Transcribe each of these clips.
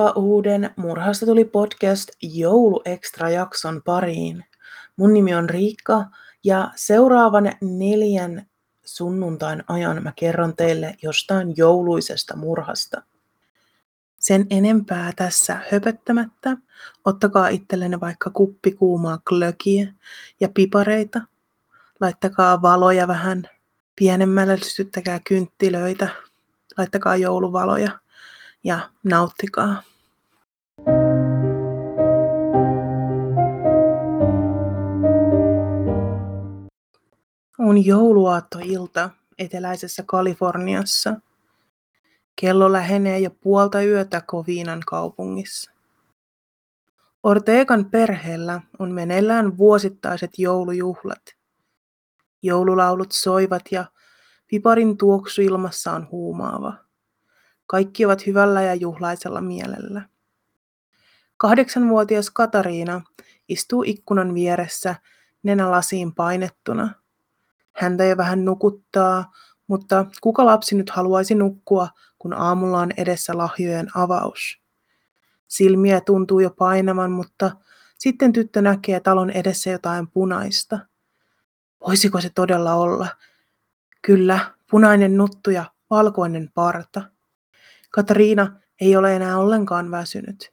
Tervetuloa uuden Murhasta tuli podcast jouluextra-jakson pariin. Mun nimi on Riikka ja seuraavan neljän sunnuntain ajan mä kerron teille jostain jouluisesta murhasta. Sen enempää tässä höpöttämättä, ottakaa itsellenne vaikka kuppi kuumaa klökiä ja pipareita. Laittakaa valoja vähän pienemmälle, sytyttäkää kynttilöitä, laittakaa jouluvaloja ja nauttikaa. On jouluaattoilta eteläisessä Kaliforniassa. Kello lähenee jo puolta yötä Kovinan kaupungissa. Ortegan perheellä on meneillään vuosittaiset joulujuhlat. Joululaulut soivat ja piparin tuoksu ilmassa on huumaava. Kaikki ovat hyvällä ja juhlaisella mielellä. Kahdeksanvuotias Katariina istuu ikkunan vieressä nenä lasiin painettuna. Häntä jo vähän nukuttaa, mutta kuka lapsi nyt haluaisi nukkua, kun aamulla on edessä lahjojen avaus? Silmiä tuntuu jo painavan, mutta sitten tyttö näkee talon edessä jotain punaista. Voisiko se todella olla? Kyllä, punainen nuttu ja valkoinen parta. Katariina ei ole enää ollenkaan väsynyt.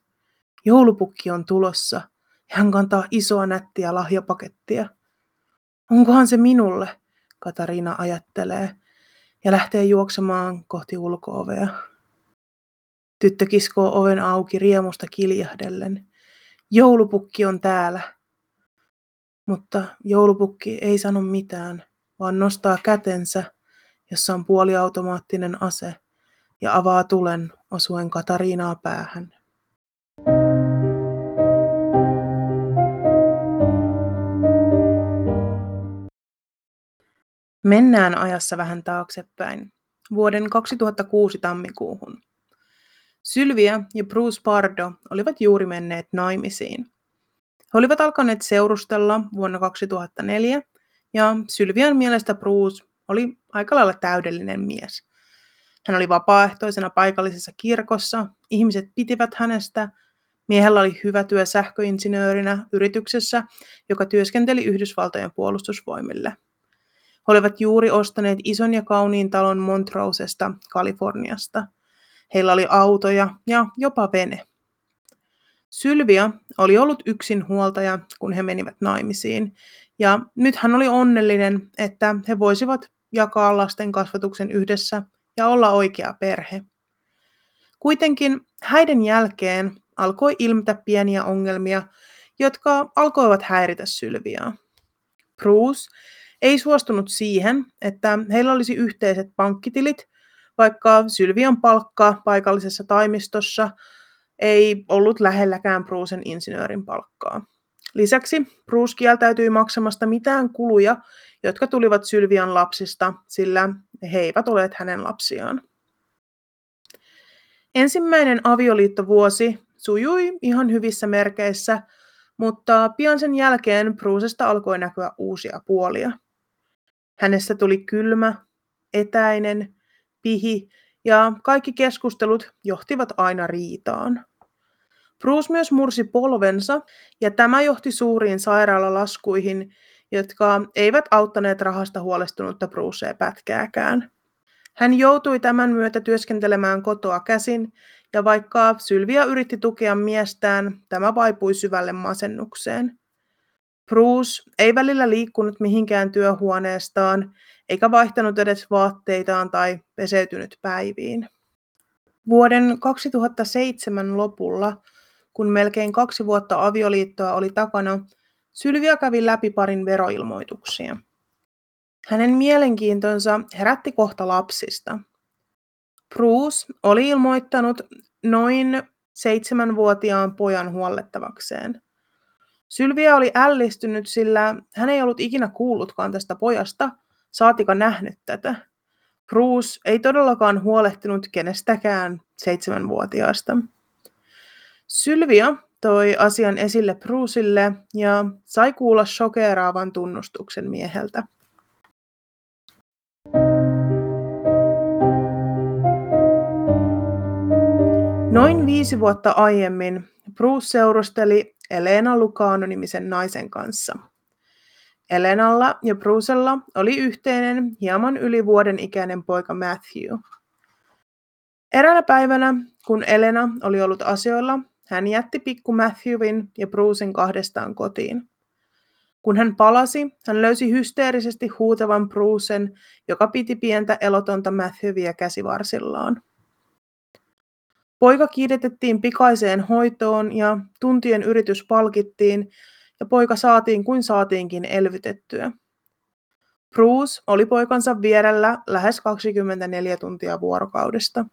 Joulupukki on tulossa ja hän kantaa isoa nättiä lahjapakettia. Onkohan se minulle, Katariina ajattelee ja lähtee juoksemaan kohti ulkoovea. Tyttö kiskoo oven auki riemusta kiljahdellen. Joulupukki on täällä. Mutta joulupukki ei sano mitään, vaan nostaa kätensä, jossa on puoliautomaattinen ase – ja avaa tulen osuen Katariinaa päähän. Mennään ajassa vähän taaksepäin, vuoden 2006 tammikuuhun. Sylvia ja Bruce Pardo olivat juuri menneet naimisiin. He olivat alkaneet seurustella vuonna 2004 ja Sylvian mielestä Bruce oli aika lailla täydellinen mies – hän oli vapaaehtoisena paikallisessa kirkossa, ihmiset pitivät hänestä, miehellä oli hyvä työ sähköinsinöörinä yrityksessä, joka työskenteli Yhdysvaltojen puolustusvoimille. He olivat juuri ostaneet ison ja kauniin talon Montrousesta, Kaliforniasta. Heillä oli autoja ja jopa vene. Sylvia oli ollut yksin huoltaja, kun he menivät naimisiin, ja nyt hän oli onnellinen, että he voisivat jakaa lasten kasvatuksen yhdessä – ja olla oikea perhe. Kuitenkin häiden jälkeen alkoi ilmetä pieniä ongelmia, jotka alkoivat häiritä Sylviaa. Bruce ei suostunut siihen, että heillä olisi yhteiset pankkitilit, vaikka Sylvian palkka paikallisessa taimistossa ei ollut lähelläkään Brucen insinöörin palkkaa. Lisäksi Bruce kieltäytyi maksamasta mitään kuluja, jotka tulivat Sylvian lapsista, sillä he eivät ole hänen lapsiaan. Ensimmäinen avioliittovuosi sujui ihan hyvissä merkeissä, mutta pian sen jälkeen Brucesta alkoi näkyä uusia puolia. Hänestä tuli kylmä, etäinen, pihi ja kaikki keskustelut johtivat aina riitaan. Bruce myös mursi polvensa ja tämä johti suuriin sairaalalaskuihin, jotka eivät auttaneet rahasta huolestunutta Brucea pätkääkään. Hän joutui tämän myötä työskentelemään kotoa käsin, ja vaikka Sylvia yritti tukea miestään, tämä vaipui syvälle masennukseen. Bruce ei välillä liikkunut mihinkään työhuoneestaan, eikä vaihtanut edes vaatteitaan tai peseytynyt päiviin. Vuoden 2007 lopulla, kun melkein kaksi vuotta avioliittoa oli takana, Sylvia kävi läpi parin veroilmoituksia. Hänen mielenkiintonsa herätti kohta lapsista. Bruce oli ilmoittanut noin seitsemänvuotiaan pojan huollettavakseen. Sylvia oli ällistynyt, sillä hän ei ollut ikinä kuullutkaan tästä pojasta, saatika nähnyt tätä. Bruce ei todellakaan huolehtinut kenestäkään seitsemänvuotiaasta. Sylvia toi asian esille Bruceille ja sai kuulla shokeeraavan tunnustuksen mieheltä. Noin viisi vuotta aiemmin Bruce seurusteli Elena Lucano-nimisen naisen kanssa. Elenalla ja Brucella oli yhteinen, hieman yli vuoden ikäinen poika Matthew. Eräänä päivänä, kun Elena oli ollut asioilla, hän jätti pikku Matthewin ja Brucen kahdestaan kotiin. Kun hän palasi, hän löysi hysteerisesti huutavan Brucen, joka piti pientä elotonta Matthewia käsivarsillaan. Poika kiidetettiin pikaiseen hoitoon ja tuntien yritys palkittiin ja poika saatiin kuin saatiinkin elvytettyä. Bruce oli poikansa vierellä lähes 24 tuntia vuorokaudesta.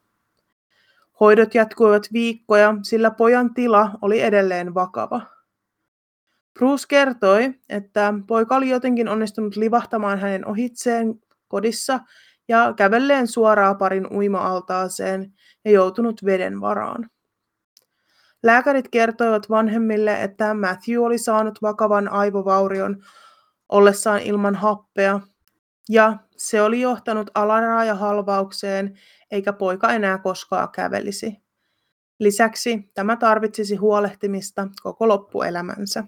Hoidot jatkuivat viikkoja, sillä pojan tila oli edelleen vakava. Bruce kertoi, että poika oli jotenkin onnistunut livahtamaan hänen ohitseen kodissa ja kävelleen suoraan parin uima-altaaseen ja joutunut veden varaan. Lääkärit kertoivat vanhemmille, että Matthew oli saanut vakavan aivovaurion ollessaan ilman happea, ja se oli johtanut alaraajahalvaukseen, eikä poika enää koskaan kävelisi. Lisäksi tämä tarvitsisi huolehtimista koko loppuelämänsä.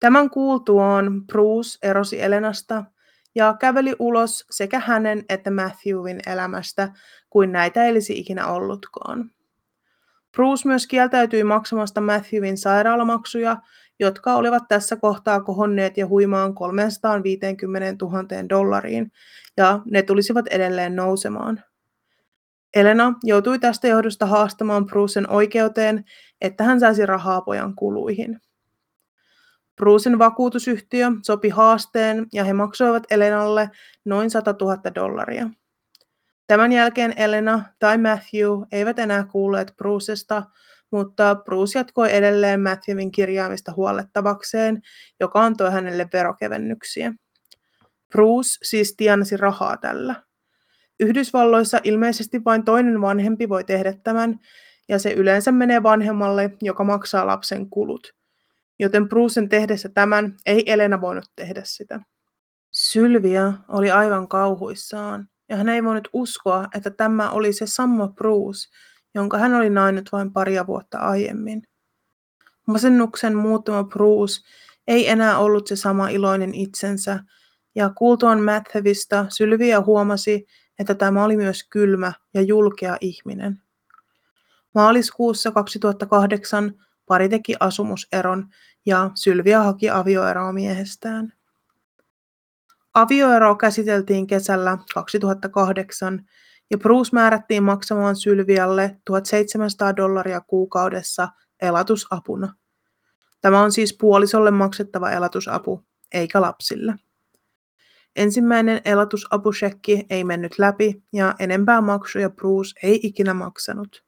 Tämän kuultuaan Bruce erosi Elenasta ja käveli ulos sekä hänen että Matthewin elämästä, kuin näitä ei olisi ikinä ollutkaan. Bruce myös kieltäytyi maksamasta Matthewin sairaalamaksuja, jotka olivat tässä kohtaa kohonneet ja huimaan 350 000 dollariin, ja ne tulisivat edelleen nousemaan. Elena joutui tästä johdosta haastamaan Brucen oikeuteen, että hän saisi rahaa pojan kuluihin. Brucen vakuutusyhtiö sopi haasteen ja he maksoivat Elenalle noin 100 000 dollaria. Tämän jälkeen Elena tai Matthew eivät enää kuulleet Brucesta, mutta Bruce jatkoi edelleen Matthewin kirjaamista huollettavakseen, joka antoi hänelle verokevennyksiä. Bruce siis tienasi rahaa tällä. Yhdysvalloissa ilmeisesti vain toinen vanhempi voi tehdä tämän, ja se yleensä menee vanhemmalle, joka maksaa lapsen kulut. Joten Brucen tehdessä tämän ei Elena voinut tehdä sitä. Sylvia oli aivan kauhuissaan ja hän ei voinut uskoa, että tämä oli se sama Bruce, jonka hän oli nainut vain paria vuotta aiemmin. Masennuksen muuttama Bruce ei enää ollut se sama iloinen itsensä, ja kuultuaan Matthewista Sylvia huomasi, että tämä oli myös kylmä ja julkea ihminen. Maaliskuussa 2008 pari teki asumuseron ja Sylvia haki avioeroa miehestään. Avioero käsiteltiin kesällä 2008 ja Bruce määrättiin maksamaan Sylvialle 1700 dollaria kuukaudessa elatusapuna. Tämä on siis puolisolle maksettava elatusapu, eikä lapsille. Ensimmäinen elatusapushekki ei mennyt läpi ja enempää maksuja Bruce ei ikinä maksanut.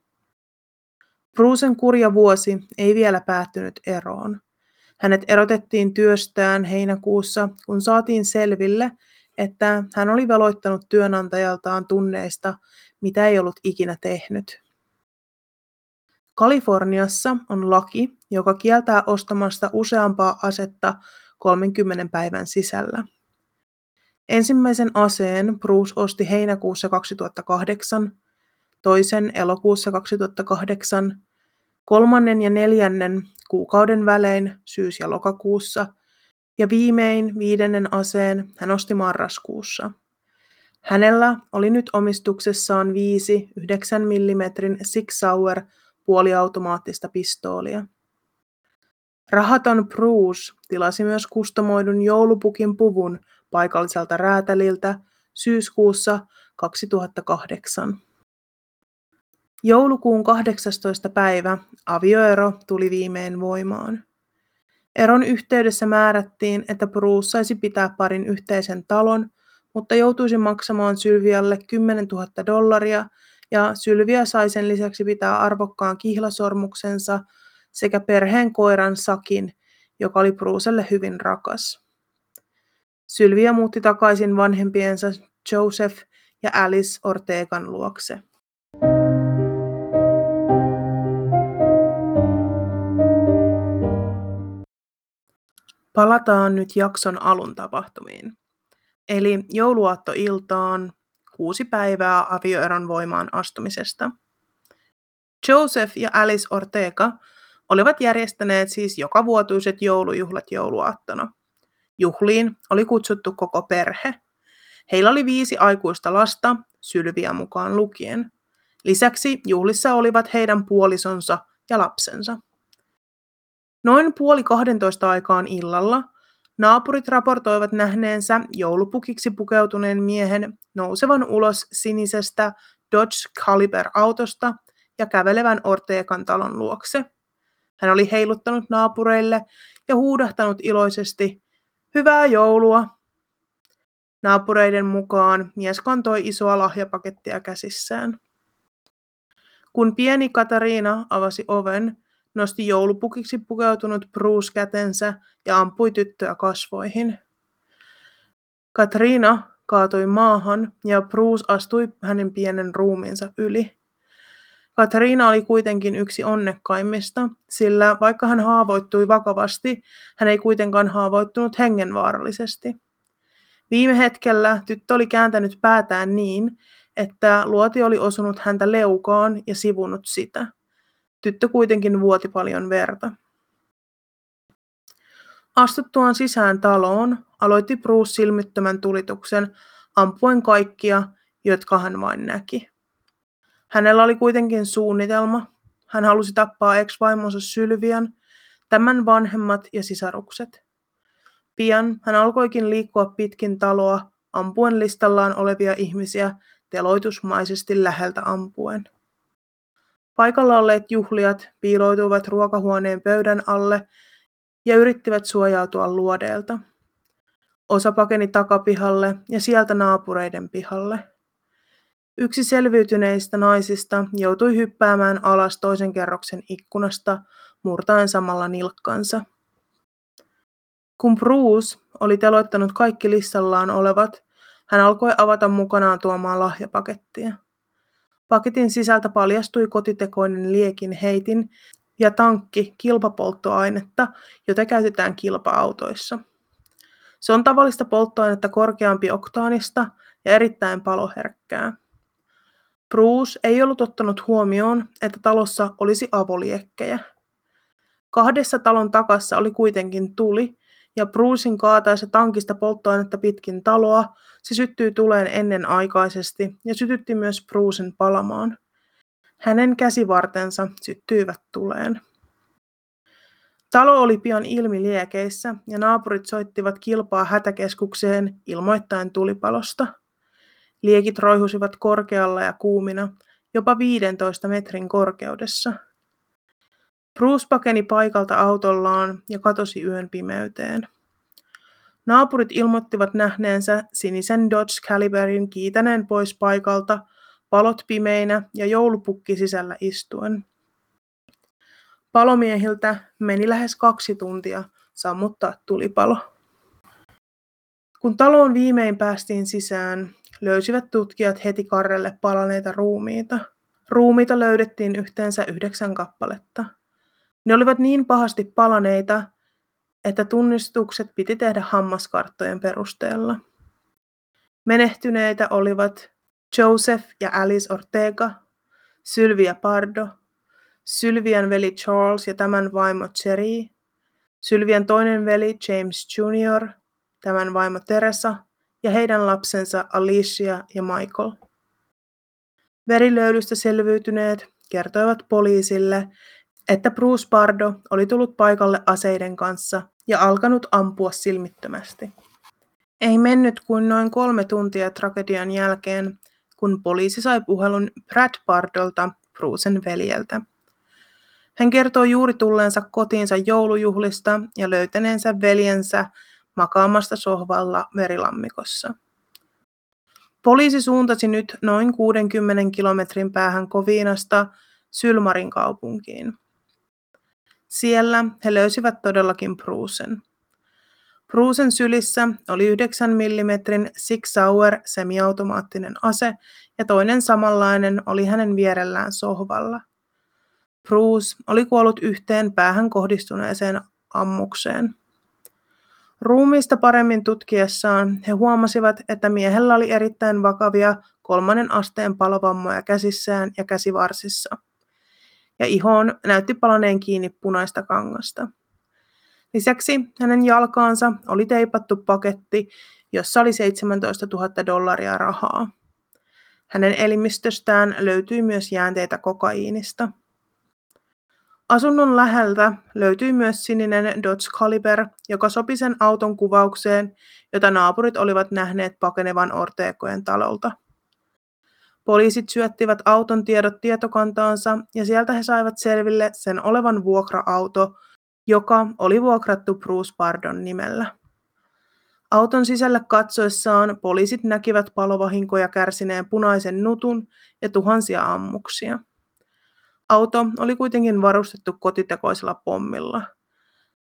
Brucen kurja vuosi ei vielä päättynyt eroon. Hänet erotettiin työstään heinäkuussa, kun saatiin selville, että hän oli veloittanut työnantajaltaan tunneista, mitä ei ollut ikinä tehnyt. Kaliforniassa on laki, joka kieltää ostamasta useampaa asetta 30 päivän sisällä. Ensimmäisen aseen Bruce osti heinäkuussa 2008, toisen elokuussa 2008, kolmannen ja neljännen kuukauden välein syys- ja lokakuussa, ja viimein viidennen aseen hän osti marraskuussa. Hänellä oli nyt omistuksessaan viisi 9 mm Sig Sauer puoliautomaattista pistoolia. Rahaton Bruce tilasi myös kustomoidun joulupukin puvun paikalliselta räätäliltä syyskuussa 2008. Joulukuun 18. päivä avioero tuli viimein voimaan. Eron yhteydessä määrättiin, että Bruce saisi pitää parin yhteisen talon, mutta joutuisi maksamaan Sylvialle 10 000 dollaria ja Sylvia sai sen lisäksi pitää arvokkaan kihlasormuksensa sekä perheen koiran Sakin, joka oli Brucelle hyvin rakas. Sylvia muutti takaisin vanhempiensa Joseph ja Alice Ortegan luokse. Palataan nyt jakson alun tapahtumiin. Eli jouluaattoiltaan kuusi päivää avioeron voimaan astumisesta. Joseph ja Alice Ortega olivat järjestäneet siis joka vuotuiset joulujuhlat jouluaattona. Juhliin oli kutsuttu koko perhe. Heillä oli viisi aikuista lasta, sylviä mukaan lukien. Lisäksi juhlissa olivat heidän puolisonsa ja lapsensa. Noin puoli 12 aikaan illalla naapurit raportoivat nähneensä joulupukiksi pukeutuneen miehen nousevan ulos sinisestä Dodge Caliber-autosta ja kävelevän Orteekan talon luokse. Hän oli heiluttanut naapureille ja huudahtanut iloisesti, hyvää joulua! Naapureiden mukaan mies kantoi isoa lahjapakettia käsissään. Kun pieni Katariina avasi oven, nosti joulupukiksi pukeutunut Bruce kätensä ja ampui tyttöä kasvoihin. Katriina kaatui maahan ja Bruce astui hänen pienen ruumiinsa yli. Katriina oli kuitenkin yksi onnekkaimmista, sillä vaikka hän haavoittui vakavasti, hän ei kuitenkaan haavoittunut hengenvaarallisesti. Viime hetkellä tyttö oli kääntänyt päätään niin, että luoti oli osunut häntä leukaan ja sivunut sitä. Tyttö kuitenkin vuoti paljon verta. Astuttuaan sisään taloon, aloitti Bruce silmittömän tulituksen, ampuen kaikkia, jotka hän vain näki. Hänellä oli kuitenkin suunnitelma. Hän halusi tappaa ex-vaimonsa Sylvian, tämän vanhemmat ja sisarukset. Pian hän alkoikin liikkua pitkin taloa, ampuen listallaan olevia ihmisiä teloitusmaisesti läheltä ampuen. Paikalla olleet juhlijat piiloutuivat ruokahuoneen pöydän alle ja yrittivät suojautua luodeelta. Osa pakeni takapihalle ja sieltä naapureiden pihalle. Yksi selviytyneistä naisista joutui hyppäämään alas toisen kerroksen ikkunasta, murtaen samalla nilkkansa. Kun Bruce oli teloittanut kaikki listallaan olevat, hän alkoi avata mukanaan tuomaan lahjapakettia. Paketin sisältä paljastui kotitekoinen liekin heitin ja tankki kilpapolttoainetta, jota käytetään kilpa-autoissa. Se on tavallista polttoainetta korkeampi oktaanista ja erittäin paloherkkää. Bruce ei ollut ottanut huomioon, että talossa olisi avoliekkejä. Kahdessa talon takassa oli kuitenkin tuli, ja Brucein kaataessa tankista polttoainetta pitkin taloa, se syttyi tuleen ennenaikaisesti ja sytytti myös Brucen palamaan. Hänen käsivartensa syttyivät tuleen. Talo oli pian ilmiliekeissä ja naapurit soittivat kilpaa hätäkeskukseen ilmoittaen tulipalosta. Liekit roihusivat korkealla ja kuumina, jopa 15 metrin korkeudessa. Bruce pakeni paikalta autollaan ja katosi yön pimeyteen. Naapurit ilmoittivat nähneensä sinisen Dodge Caliberin kiitäneen pois paikalta, palot pimeinä ja joulupukki sisällä istuen. Palomiehiltä meni lähes kaksi tuntia sammuttaa tulipalo. Kun taloon viimein päästiin sisään, löysivät tutkijat heti karrelle palaneita ruumiita. Ruumiita löydettiin yhteensä yhdeksän kappaletta. Ne olivat niin pahasti palaneita, että tunnistukset piti tehdä hammaskarttojen perusteella. Menehtyneitä olivat Joseph ja Alice Ortega, Sylvia Pardo, Sylvian veli Charles ja tämän vaimo Cherry, Sylvian toinen veli James Jr., tämän vaimo Teresa ja heidän lapsensa Alicia ja Michael. Verilöylystä selviytyneet kertoivat poliisille, että Bruce Pardo oli tullut paikalle aseiden kanssa ja alkanut ampua silmittömästi. Ei mennyt kuin noin kolme tuntia tragedian jälkeen, kun poliisi sai puhelun Brad Pardolta, Brucen veljeltä. Hän kertoi juuri tulleensa kotiinsa joulujuhlista ja löytäneensä veljensä makaamasta sohvalla verilammikossa. Poliisi suuntasi nyt noin 60 kilometrin päähän Koviinasta Sylmarin kaupunkiin. Siellä he löysivät todellakin Brucen. Brucen sylissä oli 9 mm Sig Sauer semiautomaattinen ase ja toinen samanlainen oli hänen vierellään sohvalla. Bruce oli kuollut yhteen päähän kohdistuneeseen ammukseen. Ruumiista paremmin tutkiessaan he huomasivat, että miehellä oli erittäin vakavia kolmannen asteen palovammoja käsissään ja käsivarsissa. Ja ihoon näytti palaneen kiinni punaista kangasta. Lisäksi hänen jalkaansa oli teipattu paketti, jossa oli 17 000 dollaria rahaa. Hänen elimistöstään löytyi myös jäänteitä kokaiinista. Asunnon läheltä löytyi myös sininen Dodge Caliber, joka sopi sen auton kuvaukseen, jota naapurit olivat nähneet pakenevan Orteekojen talolta. Poliisit syöttivät auton tiedot tietokantaansa ja sieltä he saivat selville sen olevan vuokra-auto, joka oli vuokrattu Bruce Pardon nimellä. Auton sisälle katsoessaan poliisit näkivät palovahinkoja kärsineen punaisen nutun ja tuhansia ammuksia. Auto oli kuitenkin varustettu kotitekoisella pommilla.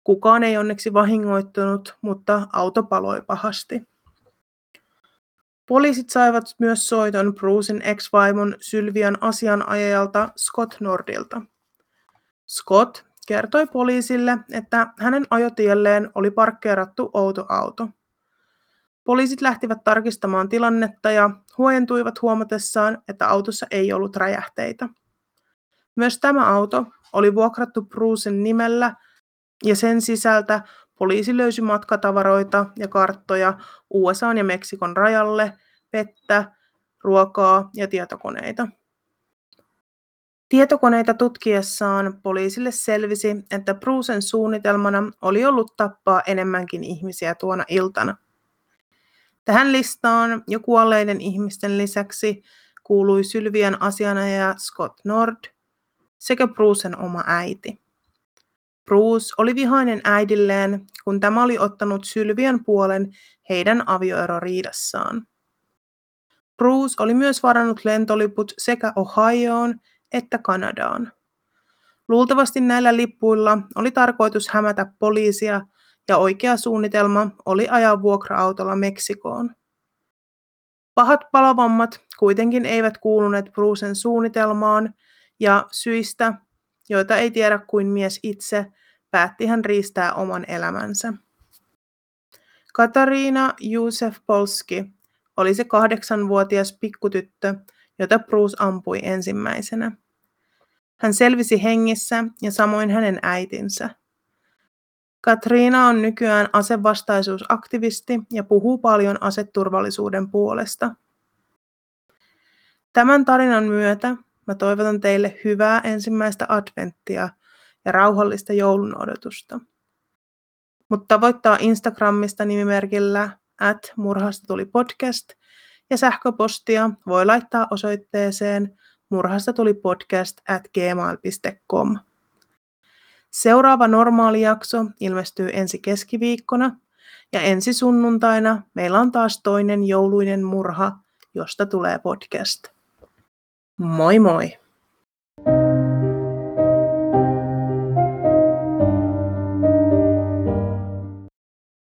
Kukaan ei onneksi vahingoittunut, mutta auto paloi pahasti. Poliisit saivat myös soiton Brucein ex-vaimon Sylvian asianajajalta Scott Nordilta. Scott kertoi poliisille, että hänen ajotielleen oli parkkeerattu outo auto. Poliisit lähtivät tarkistamaan tilannetta ja huojentuivat huomatessaan, että autossa ei ollut räjähteitä. Myös tämä auto oli vuokrattu Brucen nimellä ja sen sisältä poliisi löysi matkatavaroita ja karttoja USA ja Meksikon rajalle, vettä, ruokaa ja tietokoneita. Tietokoneita tutkiessaan poliisille selvisi, että Brucen suunnitelmana oli ollut tappaa enemmänkin ihmisiä tuona iltana. Tähän listaan jo kuolleiden ihmisten lisäksi kuului Sylvian asianajaja Scott Nord sekä Brucen oma äiti. Bruce oli vihainen äidilleen, kun tämä oli ottanut Sylvian puolen heidän avioeroriidassaan. Bruce oli myös varannut lentoliput sekä Ohioon että Kanadaan. Luultavasti näillä lippuilla oli tarkoitus hämätä poliisia ja oikea suunnitelma oli ajaa vuokra-autolla Meksikoon. Pahat palovammat kuitenkin eivät kuuluneet Brucen suunnitelmaan ja syistä, joita ei tiedä kuin mies itse, päätti hän riistää oman elämänsä. Katariina Józef Polski oli se kahdeksanvuotias pikkutyttö, jota Bruce ampui ensimmäisenä. Hän selvisi hengissä ja samoin hänen äitinsä. Katriina on nykyään asevastaisuusaktivisti ja puhuu paljon aseturvallisuuden puolesta. Tämän tarinan myötä mä toivotan teille hyvää ensimmäistä adventtia ja rauhallista joulun odotusta. Mutta tavoittaa Instagramista nimimerkillä at murhasta tuli podcast ja sähköpostia voi laittaa osoitteeseen murhasta tuli podcast at gmail.com. Seuraava normaali jakso ilmestyy ensi keskiviikkona ja ensi sunnuntaina meillä on taas toinen jouluinen murha, josta tulee podcast. Moi moi!